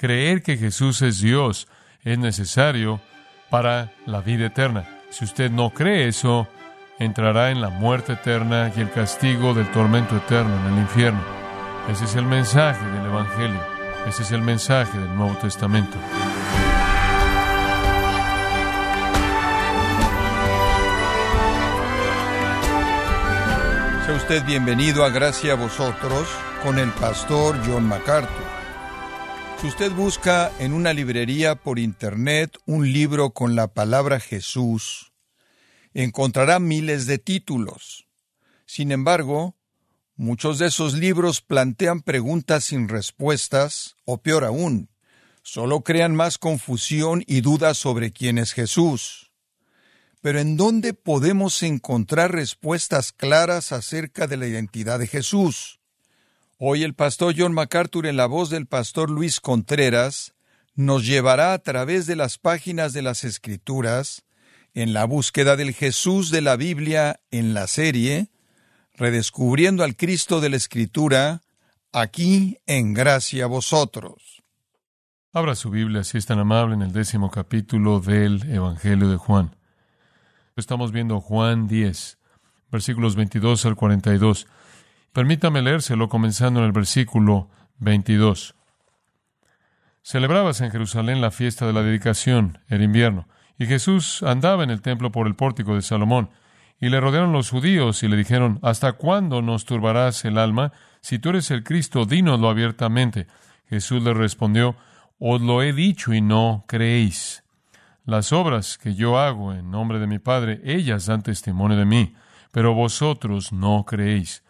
Creer que Jesús es Dios es necesario para la vida eterna. Si usted no cree eso, entrará en la muerte eterna y el castigo del tormento eterno en el infierno. Ese es el mensaje del Evangelio. Ese es el mensaje del Nuevo Testamento. Sea usted bienvenido a Gracia a vosotros con el pastor John MacArthur. Si usted busca en una librería por internet un libro con la palabra Jesús, encontrará miles de títulos. Sin embargo, muchos de esos libros plantean preguntas sin respuestas, o peor aún, solo crean más confusión y dudas sobre quién es Jesús. Pero ¿en dónde podemos encontrar respuestas claras acerca de la identidad de Jesús? Hoy el pastor John MacArthur en la voz del pastor Luis Contreras nos llevará a través de las páginas de las Escrituras en la búsqueda del Jesús de la Biblia en la serie Redescubriendo al Cristo de la Escritura, aquí en Gracia a vosotros. Abra su Biblia, si es tan amable, en el décimo capítulo del Evangelio de Juan. Estamos viendo Juan 10, versículos 22 al 42. Permítame leérselo comenzando en el versículo 22. Celebrabas en Jerusalén la fiesta de la dedicación, el invierno, y Jesús andaba en el templo por el pórtico de Salomón, y le rodearon los judíos y le dijeron, ¿Hasta cuándo nos turbarás el alma? Si tú eres el Cristo, dínoslo abiertamente. Jesús le respondió, Os lo he dicho y no creéis. Las obras que yo hago en nombre de mi Padre, ellas dan testimonio de mí, pero vosotros no creéis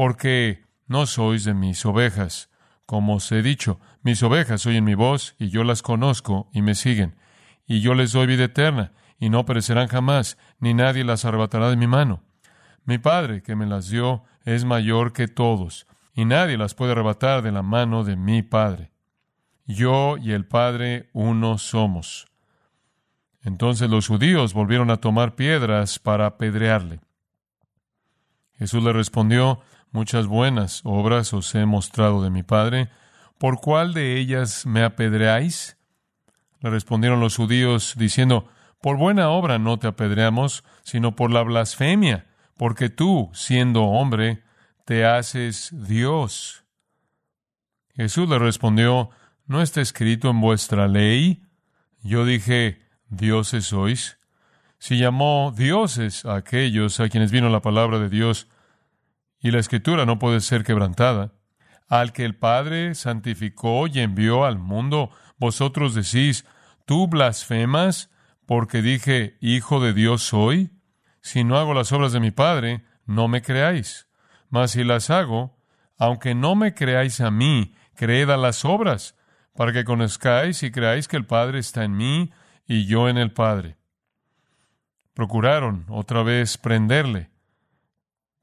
porque no sois de mis ovejas. Como os he dicho, mis ovejas oyen mi voz, y yo las conozco y me siguen. Y yo les doy vida eterna, y no perecerán jamás, ni nadie las arrebatará de mi mano. Mi Padre, que me las dio, es mayor que todos, y nadie las puede arrebatar de la mano de mi Padre. Yo y el Padre uno somos. Entonces los judíos volvieron a tomar piedras para apedrearle. Jesús le respondió, Muchas buenas obras os he mostrado de mi Padre. ¿Por cuál de ellas me apedreáis? Le respondieron los judíos diciendo, Por buena obra no te apedreamos, sino por la blasfemia, porque tú, siendo hombre, te haces Dios. Jesús le respondió, ¿no está escrito en vuestra ley? Yo dije, dioses sois. Si llamó dioses a aquellos a quienes vino la palabra de Dios, y la escritura no puede ser quebrantada. Al que el Padre santificó y envió al mundo, vosotros decís, ¿tú blasfemas porque dije, Hijo de Dios soy? Si no hago las obras de mi Padre, no me creáis. Mas si las hago, aunque no me creáis a mí, creed a las obras, para que conozcáis y creáis que el Padre está en mí y yo en el Padre. Procuraron otra vez prenderle,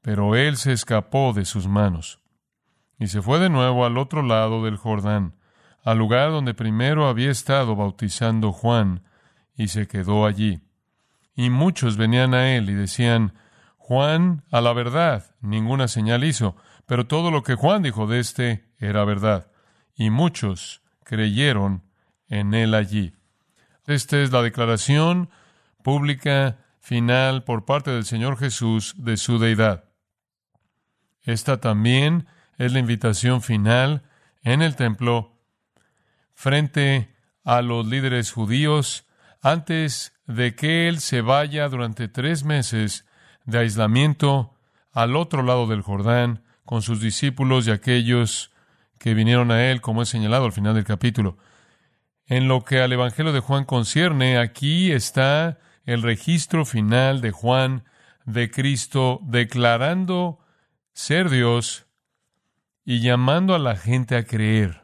pero él se escapó de sus manos y se fue de nuevo al otro lado del Jordán, al lugar donde primero había estado bautizando Juan, y se quedó allí. Y muchos venían a él y decían, Juan, a la verdad, ninguna señal hizo, pero todo lo que Juan dijo de éste era verdad. Y muchos creyeron en él allí. Esta es la declaración pública final por parte del Señor Jesús de su deidad. Esta también es la invitación final en el templo frente a los líderes judíos antes de que él se vaya durante tres meses de aislamiento al otro lado del Jordán con sus discípulos y aquellos que vinieron a él, como es señalado al final del capítulo. En lo que al Evangelio de Juan concierne, aquí está el registro final de Juan de Cristo declarando ser Dios y llamando a la gente a creer.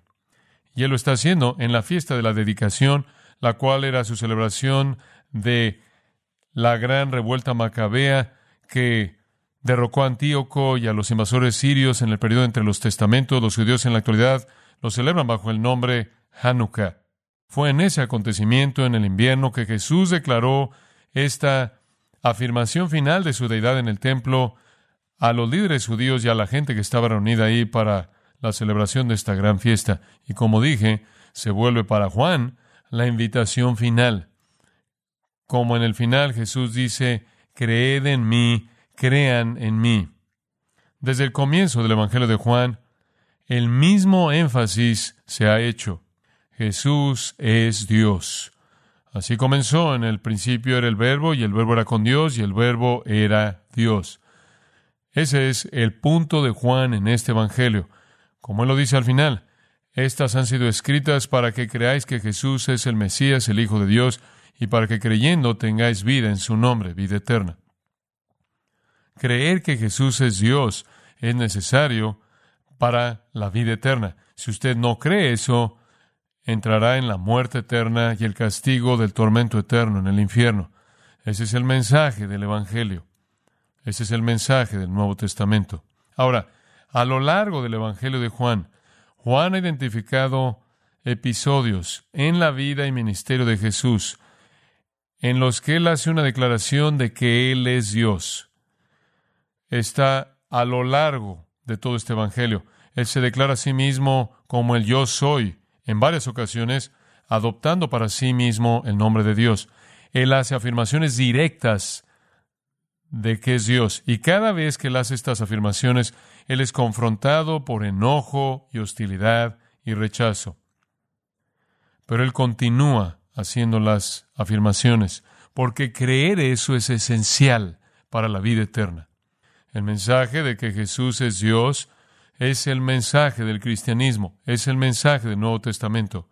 Y él lo está haciendo en la fiesta de la dedicación, la cual era su celebración de la gran revuelta macabea que derrocó a Antíoco y a los invasores sirios en el periodo entre los testamentos. Los judíos en la actualidad lo celebran bajo el nombre Hanukkah. Fue en ese acontecimiento en el invierno que Jesús declaró esta afirmación final de su deidad en el templo a los líderes judíos y a la gente que estaba reunida ahí para la celebración de esta gran fiesta. Y como dije, se vuelve para Juan la invitación final. Como en el final Jesús dice, creed en mí, crean en mí. Desde el comienzo del Evangelio de Juan, el mismo énfasis se ha hecho. Jesús es Dios. Así comenzó. En el principio era el verbo y el verbo era con Dios y el verbo era Dios. Ese es el punto de Juan en este Evangelio. Como él lo dice al final, estas han sido escritas para que creáis que Jesús es el Mesías, el Hijo de Dios, y para que creyendo tengáis vida en su nombre, vida eterna. Creer que Jesús es Dios es necesario para la vida eterna. Si usted no cree eso, entrará en la muerte eterna y el castigo del tormento eterno en el infierno. Ese es el mensaje del Evangelio. Ese es el mensaje del Nuevo Testamento. Ahora, a lo largo del Evangelio de Juan, Juan ha identificado episodios en la vida y ministerio de Jesús en los que él hace una declaración de que Él es Dios. Está a lo largo de todo este Evangelio. Él se declara a sí mismo como el yo soy en varias ocasiones, adoptando para sí mismo el nombre de Dios. Él hace afirmaciones directas de que es Dios. Y cada vez que él hace estas afirmaciones, él es confrontado por enojo y hostilidad y rechazo. Pero él continúa haciendo las afirmaciones, porque creer eso es esencial para la vida eterna. El mensaje de que Jesús es Dios es el mensaje del cristianismo, es el mensaje del Nuevo Testamento.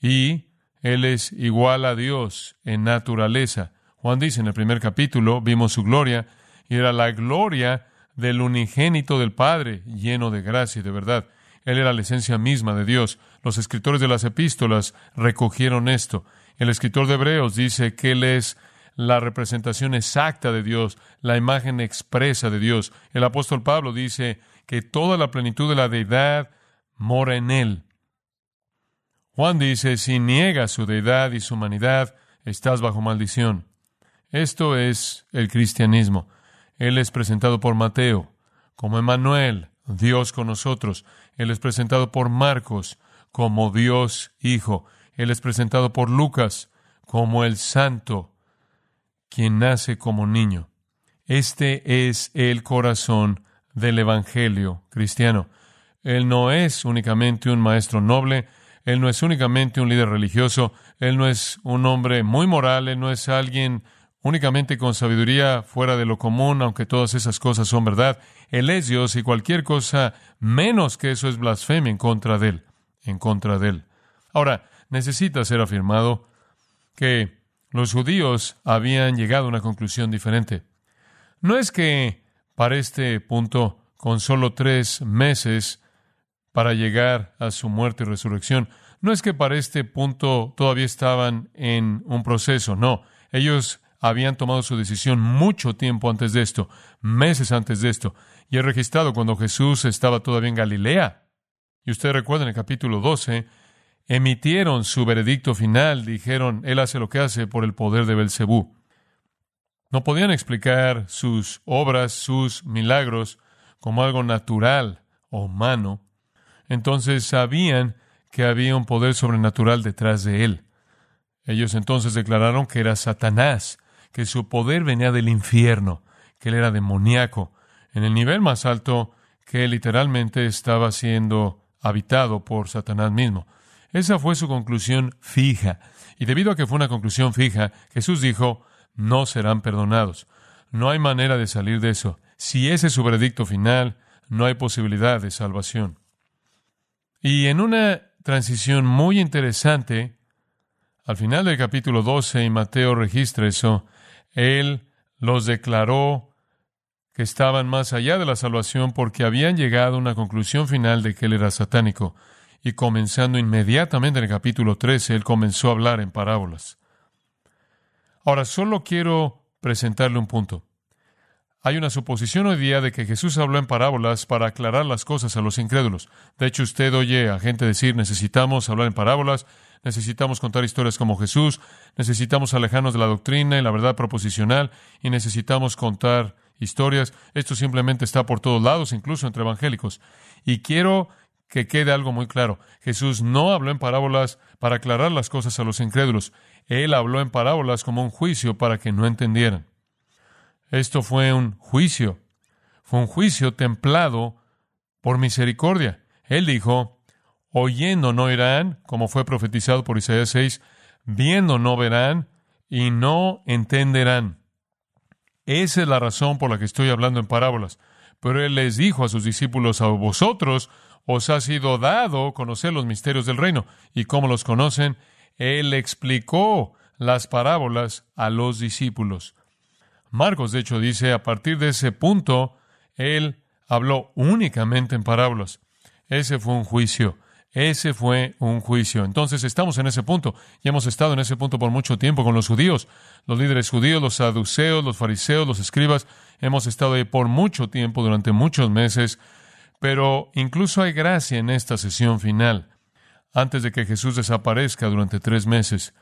Y Él es igual a Dios en naturaleza. Juan dice en el primer capítulo, vimos su gloria, y era la gloria del unigénito del Padre, lleno de gracia y de verdad. Él era la esencia misma de Dios. Los escritores de las epístolas recogieron esto. El escritor de Hebreos dice que Él es la representación exacta de Dios, la imagen expresa de Dios. El apóstol Pablo dice que toda la plenitud de la deidad mora en Él. Juan dice, si niegas su deidad y su humanidad, estás bajo maldición. Esto es el cristianismo. Él es presentado por Mateo como Emmanuel, Dios con nosotros. Él es presentado por Marcos como Dios Hijo. Él es presentado por Lucas como el Santo, quien nace como niño. Este es el corazón del Evangelio cristiano. Él no es únicamente un maestro noble, él no es únicamente un líder religioso, él no es un hombre muy moral, él no es alguien únicamente con sabiduría fuera de lo común, aunque todas esas cosas son verdad. Él es Dios y cualquier cosa menos que eso es blasfemia en contra de él, en contra de él. Ahora, necesita ser afirmado que los judíos habían llegado a una conclusión diferente. No es que para este punto, con solo tres meses para llegar a su muerte y resurrección, no es que para este punto todavía estaban en un proceso, no, ellos habían tomado su decisión mucho tiempo antes de esto, meses antes de esto, y he registrado cuando Jesús estaba todavía en Galilea. Y ustedes recuerdan el capítulo 12, emitieron su veredicto final, dijeron, Él hace lo que hace por el poder de Belcebú. No podían explicar sus obras, sus milagros, como algo natural o humano. Entonces sabían que había un poder sobrenatural detrás de él. Ellos entonces declararon que era Satanás, que su poder venía del infierno, que él era demoníaco, en el nivel más alto que literalmente estaba siendo habitado por Satanás mismo. Esa fue su conclusión fija. Y debido a que fue una conclusión fija, Jesús dijo, no serán perdonados. No hay manera de salir de eso. Si ese es su veredicto final, no hay posibilidad de salvación. Y en una transición muy interesante, al final del capítulo 12, y Mateo registra eso, él los declaró que estaban más allá de la salvación porque habían llegado a una conclusión final de que él era satánico. Y comenzando inmediatamente en el capítulo 13, él comenzó a hablar en parábolas. Ahora, solo quiero presentarle un punto. Hay una suposición hoy día de que Jesús habló en parábolas para aclarar las cosas a los incrédulos. De hecho, usted oye a gente decir, necesitamos hablar en parábolas, necesitamos contar historias como Jesús, necesitamos alejarnos de la doctrina y la verdad proposicional, y necesitamos contar historias. Esto simplemente está por todos lados, incluso entre evangélicos. Y quiero que quede algo muy claro. Jesús no habló en parábolas para aclarar las cosas a los incrédulos. Él habló en parábolas como un juicio para que no entendieran. Esto fue un juicio. Fue un juicio templado por misericordia. Él dijo, oyendo no irán, como fue profetizado por Isaías 6, viendo no verán y no entenderán. Esa es la razón por la que estoy hablando en parábolas. Pero él les dijo a sus discípulos, a vosotros os ha sido dado conocer los misterios del reino. ¿Y cómo los conocen? Él explicó las parábolas a los discípulos. Marcos, de hecho, dice, a partir de ese punto, él habló únicamente en parábolas. Ese fue un juicio. Ese fue un juicio. Entonces estamos en ese punto y hemos estado en ese punto por mucho tiempo con los judíos, los líderes judíos, los saduceos, los fariseos, los escribas. Hemos estado ahí por mucho tiempo, durante muchos meses, pero incluso hay gracia en esta sesión final, antes de que Jesús desaparezca durante tres meses.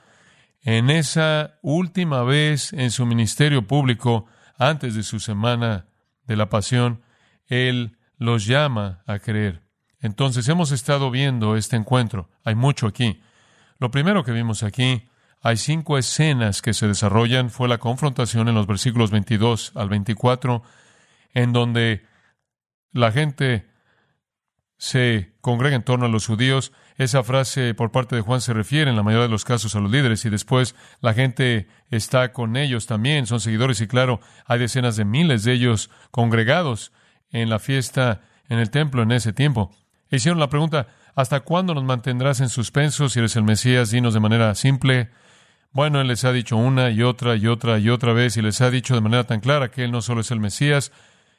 En esa última vez en su ministerio público, antes de su semana de la pasión, Él los llama a creer. Entonces hemos estado viendo este encuentro. Hay mucho aquí. Lo primero que vimos aquí, hay cinco escenas que se desarrollan. Fue la confrontación en los versículos 22 al 24, en donde la gente se congrega en torno a los judíos. Esa frase por parte de Juan se refiere en la mayoría de los casos a los líderes y después la gente está con ellos también, son seguidores y claro, hay decenas de miles de ellos congregados en la fiesta en el templo en ese tiempo. Hicieron la pregunta, ¿hasta cuándo nos mantendrás en suspenso si eres el Mesías? Dinos de manera simple. Bueno, Él les ha dicho una y otra y otra y otra vez y les ha dicho de manera tan clara que Él no solo es el Mesías,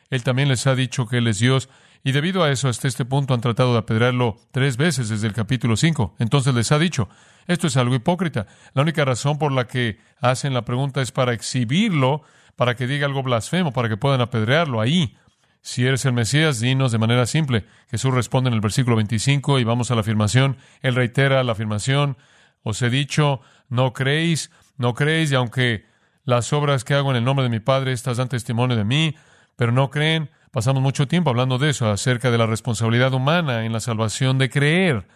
Él también les ha dicho que Él es Dios. Y debido a eso, hasta este punto han tratado de apedrearlo tres veces desde el capítulo 5. Entonces les ha dicho, esto es algo hipócrita. La única razón por la que hacen la pregunta es para exhibirlo, para que diga algo blasfemo, para que puedan apedrearlo ahí. Si eres el Mesías, dinos de manera simple. Jesús responde en el versículo 25 y vamos a la afirmación. Él reitera la afirmación. Os he dicho, no creéis, no creéis, y aunque las obras que hago en el nombre de mi Padre, estas dan testimonio de mí, pero no creen. Pasamos mucho tiempo hablando de eso, acerca de la responsabilidad humana en la salvación de creer.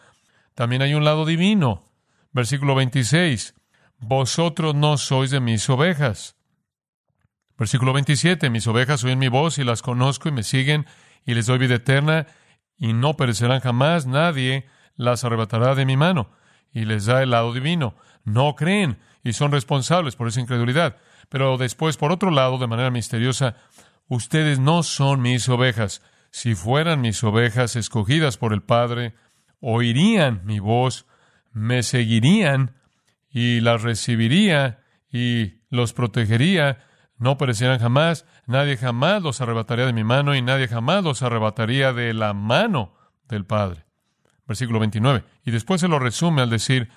También hay un lado divino. Versículo 26. Vosotros no sois de mis ovejas. Versículo 27, mis ovejas oyen mi voz y las conozco y me siguen y les doy vida eterna y no perecerán jamás, nadie las arrebatará de mi mano. Y les da el lado divino. No creen y son responsables por esa incredulidad. Pero después, por otro lado, de manera misteriosa, ustedes no son mis ovejas. Si fueran mis ovejas escogidas por el Padre, oirían mi voz, me seguirían y las recibiría y los protegería no perecerán jamás, nadie jamás los arrebataría de mi mano y nadie jamás los arrebataría de la mano del Padre. Versículo 29. Y después se lo resume al decir,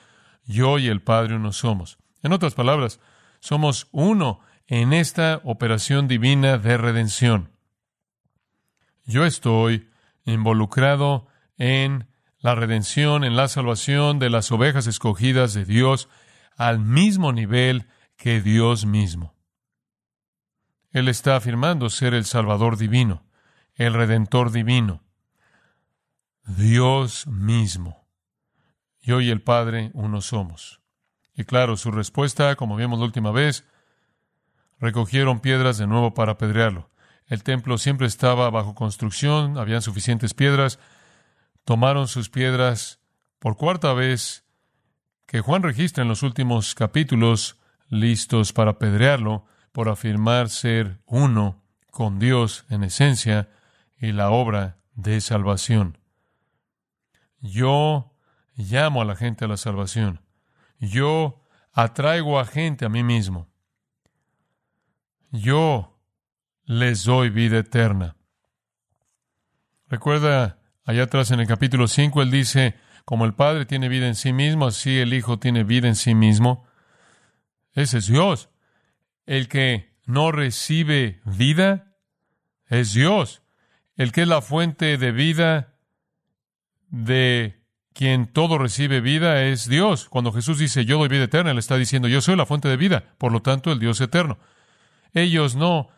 yo y el Padre uno somos. En otras palabras, somos uno en esta operación divina de redención. Yo estoy involucrado en la redención, en la salvación de las ovejas escogidas de Dios al mismo nivel que Dios mismo. Él está afirmando ser el Salvador divino, el Redentor divino, Dios mismo. Yo y el Padre uno somos. Y claro, su respuesta, como vimos la última vez, recogieron piedras de nuevo para apedrearlo. El templo siempre estaba bajo construcción, habían suficientes piedras. Tomaron sus piedras por cuarta vez que Juan registra en los últimos capítulos, listos para apedrearlo por afirmar ser uno con Dios en esencia y la obra de salvación. Yo llamo a la gente a la salvación. Yo atraigo a gente a mí mismo. Yo les doy vida eterna. Recuerda, allá atrás en el capítulo 5, él dice, como el Padre tiene vida en sí mismo, así el Hijo tiene vida en sí mismo. Ese es Dios. El que no recibe vida es Dios. El que es la fuente de vida de quien todo recibe vida es Dios. Cuando Jesús dice yo doy vida eterna, Él está diciendo yo soy la fuente de vida, por lo tanto el Dios eterno. Ellos no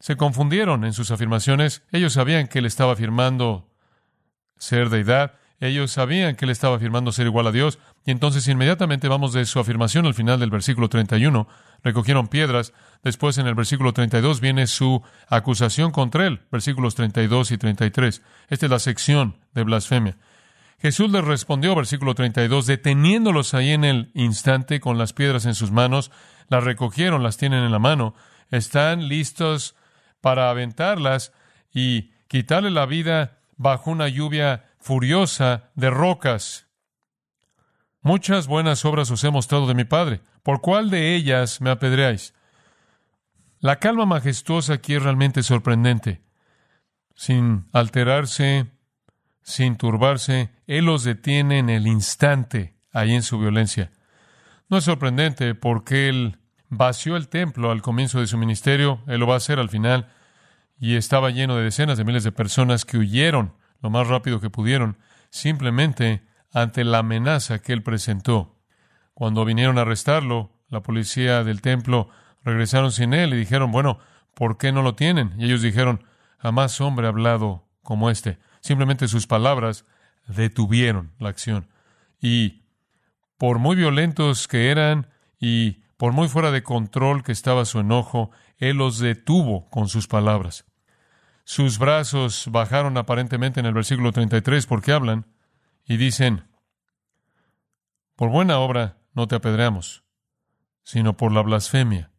se confundieron en sus afirmaciones, ellos sabían que Él estaba afirmando ser deidad, Ellos sabían que él estaba afirmando ser igual a Dios, y entonces inmediatamente vamos de su afirmación al final del versículo 31. Recogieron piedras. Después en el versículo 32 viene su acusación contra él, versículos 32 y 33. Esta es la sección de blasfemia. Jesús les respondió, versículo 32, deteniéndolos ahí en el instante con las piedras en sus manos, las recogieron, las tienen en la mano, están listos para aventarlas y quitarle la vida bajo una lluvia furiosa de rocas. Muchas buenas obras os he mostrado de mi Padre. ¿Por cuál de ellas me apedreáis? La calma majestuosa aquí es realmente sorprendente. Sin alterarse, sin turbarse, Él los detiene en el instante, ahí en su violencia. No es sorprendente porque Él vació el templo al comienzo de su ministerio, Él lo va a hacer al final, y estaba lleno de decenas de miles de personas que huyeron lo más rápido que pudieron, simplemente ante la amenaza que él presentó. Cuando vinieron a arrestarlo, la policía del templo regresaron sin él y dijeron, bueno, ¿por qué no lo tienen? Y ellos dijeron, jamás hombre ha hablado como este. Simplemente sus palabras detuvieron la acción. Y por muy violentos que eran y por muy fuera de control que estaba su enojo, él los detuvo con sus palabras. Sus brazos bajaron aparentemente en el versículo 33 porque hablan y dicen, por buena obra no te apedreamos, sino por la blasfemia,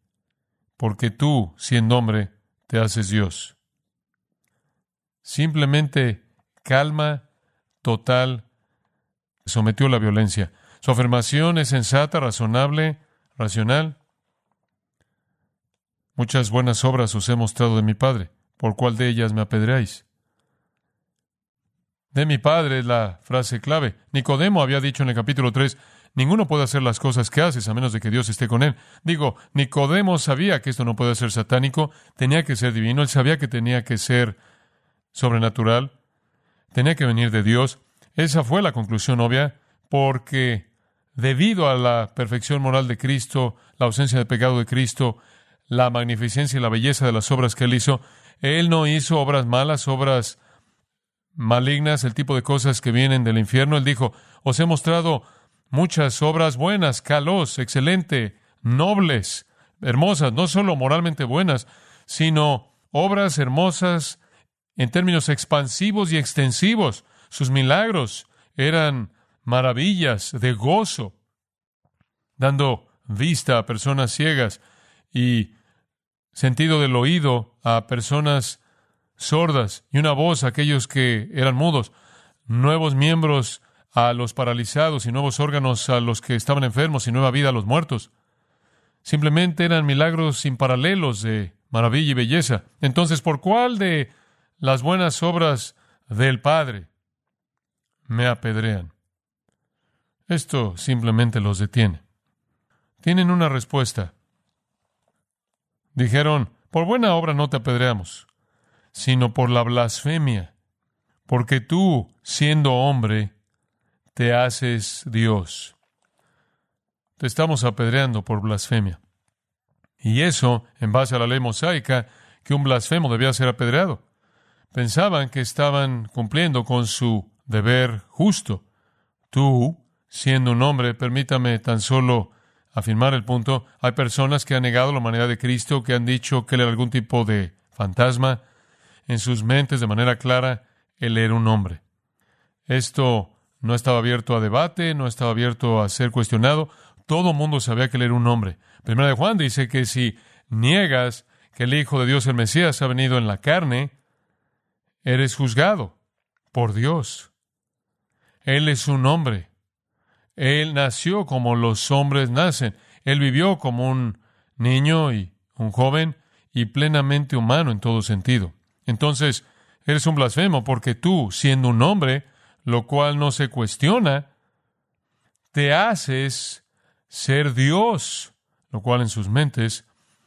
porque tú, siendo hombre, te haces Dios. Simplemente calma total sometió la violencia. Su afirmación es sensata, razonable, racional. Muchas buenas obras os he mostrado de mi Padre. ¿Por cuál de ellas me apedreáis? De mi Padre es la frase clave. Nicodemo había dicho en el capítulo 3, ninguno puede hacer las cosas que haces a menos de que Dios esté con él. Digo, Nicodemo sabía que esto no puede ser satánico, tenía que ser divino, él sabía que tenía que ser sobrenatural, tenía que venir de Dios. Esa fue la conclusión obvia, porque debido a la perfección moral de Cristo, la ausencia de pecado de Cristo, la magnificencia y la belleza de las obras que él hizo, él no hizo obras malas, obras malignas, el tipo de cosas que vienen del infierno. Él dijo, os he mostrado muchas obras buenas, calos, excelente, nobles, hermosas, no solo moralmente buenas, sino obras hermosas en términos expansivos y extensivos. Sus milagros eran maravillas de gozo, dando vista a personas ciegas y sentido del oído a personas sordas y una voz a aquellos que eran mudos, nuevos miembros a los paralizados y nuevos órganos a los que estaban enfermos y nueva vida a los muertos. Simplemente eran milagros sin paralelos de maravilla y belleza. Entonces, ¿por cuál de las buenas obras del Padre me apedrean? Esto simplemente los detiene. Tienen una respuesta. Dijeron, por buena obra no te apedreamos, sino por la blasfemia, porque tú, siendo hombre, te haces Dios. Te estamos apedreando por blasfemia. Y eso, en base a la ley mosaica, que un blasfemo debía ser apedreado. Pensaban que estaban cumpliendo con su deber justo. Tú, siendo un hombre, permítame tan solo afirmar el punto, hay personas que han negado la humanidad de Cristo, que han dicho que él era algún tipo de fantasma. En sus mentes, de manera clara, él era un hombre. Esto no estaba abierto a debate, no estaba abierto a ser cuestionado. Todo mundo sabía que él era un hombre. Primera de Juan dice que si niegas que el Hijo de Dios, el Mesías, ha venido en la carne, eres juzgado por Dios. Él es un hombre. Él nació como los hombres nacen. Él vivió como un niño y un joven y plenamente humano en todo sentido. Entonces, eres un blasfemo porque tú, siendo un hombre, lo cual no se cuestiona, te haces ser Dios, lo cual en sus mentes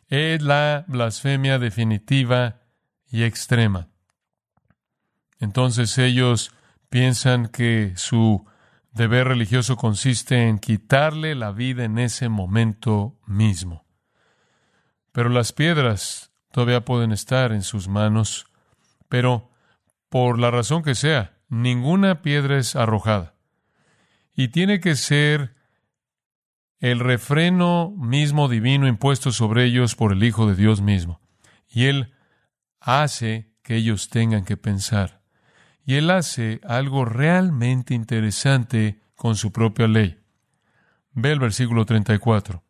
es la blasfemia definitiva y extrema. Entonces ellos piensan que su deber religioso consiste en quitarle la vida en ese momento mismo. Pero las piedras todavía pueden estar en sus manos, pero por la razón que sea, ninguna piedra es arrojada. Y tiene que ser el refreno mismo divino impuesto sobre ellos por el Hijo de Dios mismo. Y Él hace que ellos tengan que pensar. Y Él hace algo realmente interesante con su propia ley. Ve el versículo 34.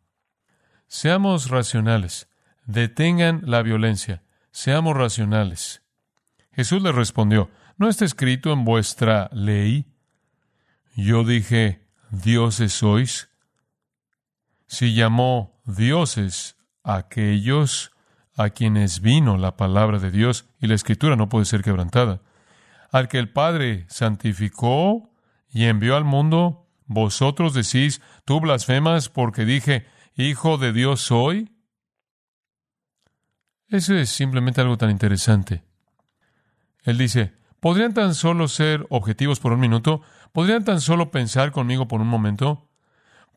Seamos racionales. Detengan la violencia. Seamos racionales. Jesús le respondió, ¿no está escrito en vuestra ley? Yo dije, dioses sois. Si llamó dioses a aquellos a quienes vino la palabra de Dios, y la escritura no puede ser quebrantada, al que el Padre santificó y envió al mundo, vosotros decís, tú blasfemas porque dije, Hijo de Dios soy. Eso es simplemente algo tan interesante. Él dice, ¿podrían tan solo ser objetivos por un minuto? ¿Podrían tan solo pensar conmigo por un momento?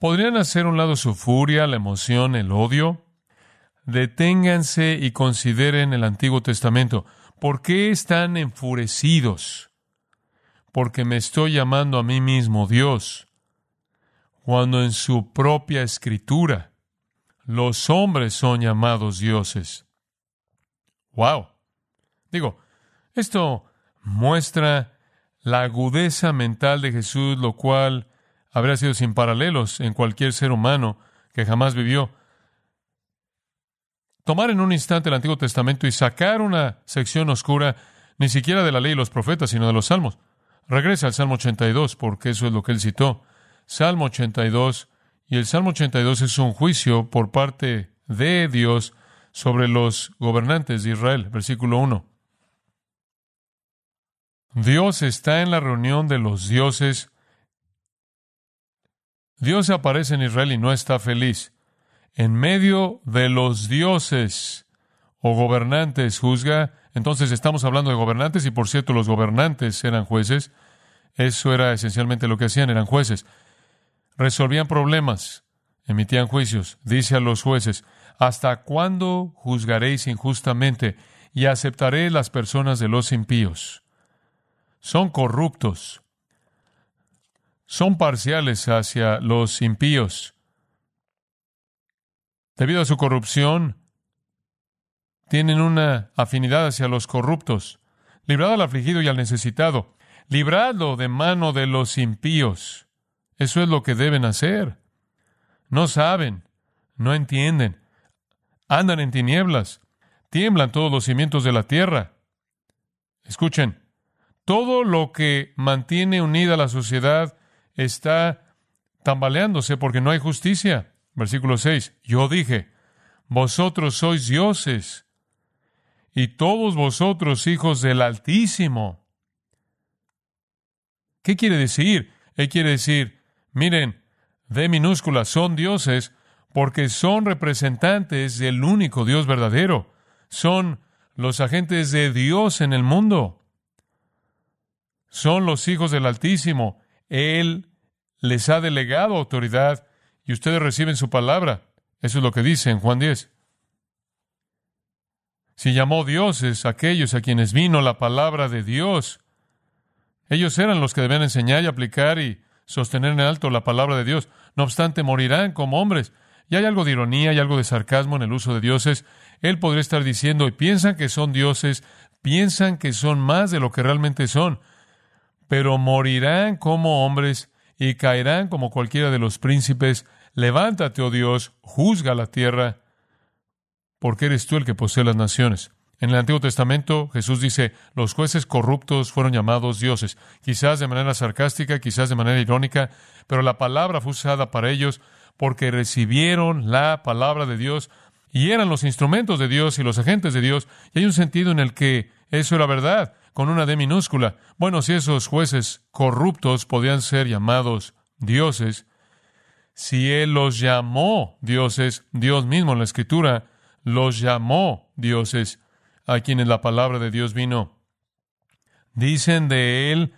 ¿Podrían hacer un lado su furia, la emoción, el odio? Deténganse y consideren el Antiguo Testamento. ¿Por qué están enfurecidos? Porque me estoy llamando a mí mismo Dios, cuando en su propia escritura los hombres son llamados dioses. ¡Wow! Digo, esto muestra la agudeza mental de Jesús, lo cual habría sido sin paralelos en cualquier ser humano que jamás vivió. Tomar en un instante el Antiguo Testamento y sacar una sección oscura, ni siquiera de la ley y los profetas, sino de los salmos. Regresa al Salmo 82, porque eso es lo que él citó. Salmo 82, y el Salmo 82 es un juicio por parte de Dios sobre los gobernantes de Israel. Versículo 1. Dios está en la reunión de los dioses. Dios aparece en Israel y no está feliz. En medio de los dioses o gobernantes juzga. Entonces estamos hablando de gobernantes y por cierto los gobernantes eran jueces. Eso era esencialmente lo que hacían, eran jueces. Resolvían problemas, emitían juicios. Dice a los jueces, ¿Hasta cuándo juzgaréis injustamente y aceptaré las personas de los impíos? Son corruptos, son parciales hacia los impíos. Debido a su corrupción, tienen una afinidad hacia los corruptos. Librad al afligido y al necesitado. Libradlo de mano de los impíos. Eso es lo que deben hacer. No saben, no entienden andan en tinieblas, tiemblan todos los cimientos de la tierra. Escuchen, todo lo que mantiene unida la sociedad está tambaleándose porque no hay justicia. Versículo 6, yo dije, vosotros sois dioses y todos vosotros hijos del Altísimo. ¿Qué quiere decir? Él quiere decir, miren, de minúscula, son dioses porque son representantes del único Dios verdadero. Son los agentes de Dios en el mundo. Son los hijos del Altísimo. Él les ha delegado autoridad y ustedes reciben su palabra. Eso es lo que dice en Juan 10. Si llamó dioses aquellos a quienes vino la palabra de Dios, ellos eran los que debían enseñar y aplicar y sostener en alto la palabra de Dios. No obstante, morirán como hombres. Y hay algo de ironía y algo de sarcasmo en el uso de dioses. Él podría estar diciendo, y piensan que son dioses, piensan que son más de lo que realmente son, pero morirán como hombres y caerán como cualquiera de los príncipes. Levántate, oh Dios, juzga la tierra, porque eres tú el que posee las naciones. En el Antiguo Testamento Jesús dice, los jueces corruptos fueron llamados dioses, quizás de manera sarcástica, quizás de manera irónica, pero la palabra fue usada para ellos porque recibieron la palabra de Dios y eran los instrumentos de Dios y los agentes de Dios. Y hay un sentido en el que eso era verdad, con una D minúscula. Bueno, si esos jueces corruptos podían ser llamados dioses, si Él los llamó dioses, Dios mismo en la Escritura los llamó dioses a quienes la palabra de Dios vino. Dicen de Él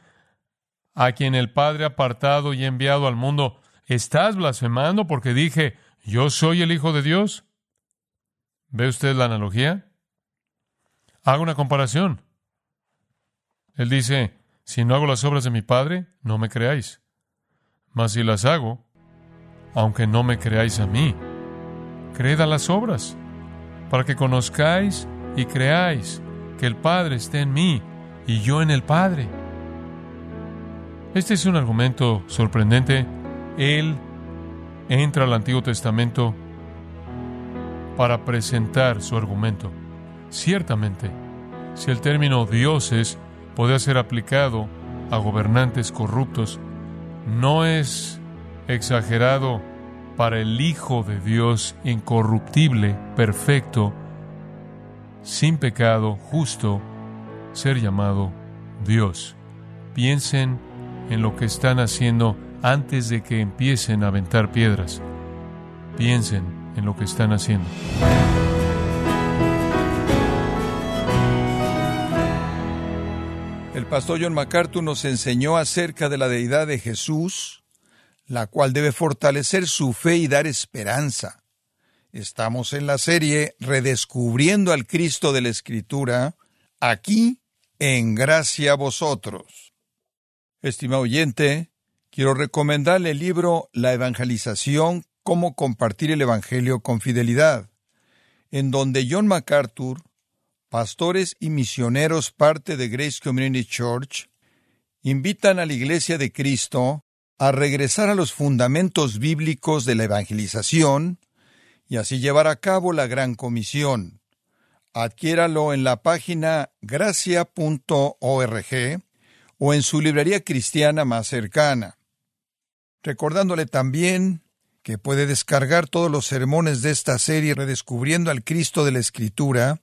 a quien el Padre ha apartado y enviado al mundo. ¿Estás blasfemando porque dije, yo soy el Hijo de Dios? ¿Ve usted la analogía? Haga una comparación. Él dice, Si no hago las obras de mi Padre, no me creáis. Mas si las hago, aunque no me creáis a mí, creed a las obras, para que conozcáis y creáis que el Padre esté en mí y yo en el Padre. Este es un argumento sorprendente. Él entra al Antiguo Testamento para presentar su argumento. Ciertamente, si el término dioses puede ser aplicado a gobernantes corruptos, no es exagerado para el Hijo de Dios incorruptible, perfecto, sin pecado, justo, ser llamado Dios. Piensen en lo que están haciendo antes de que empiecen a aventar piedras. Piensen en lo que están haciendo. Pastor John MacArthur nos enseñó acerca de la deidad de Jesús, la cual debe fortalecer su fe y dar esperanza. Estamos en la serie Redescubriendo al Cristo de la Escritura, aquí en Gracia a Vosotros. Estimado oyente, quiero recomendarle el libro La Evangelización, cómo compartir el Evangelio con fidelidad, en donde John MacArthur pastores y misioneros parte de Grace Community Church, invitan a la Iglesia de Cristo a regresar a los fundamentos bíblicos de la evangelización y así llevar a cabo la gran comisión. Adquiéralo en la página gracia.org o en su librería cristiana más cercana. Recordándole también que puede descargar todos los sermones de esta serie redescubriendo al Cristo de la Escritura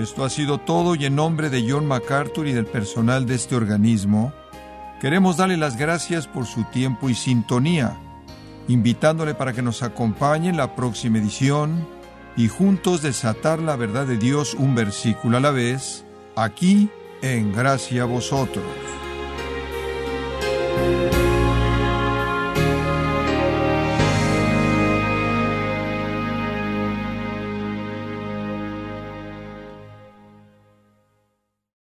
esto ha sido todo y en nombre de John MacArthur y del personal de este organismo, queremos darle las gracias por su tiempo y sintonía, invitándole para que nos acompañe en la próxima edición y juntos desatar la verdad de Dios un versículo a la vez, aquí en Gracia a Vosotros.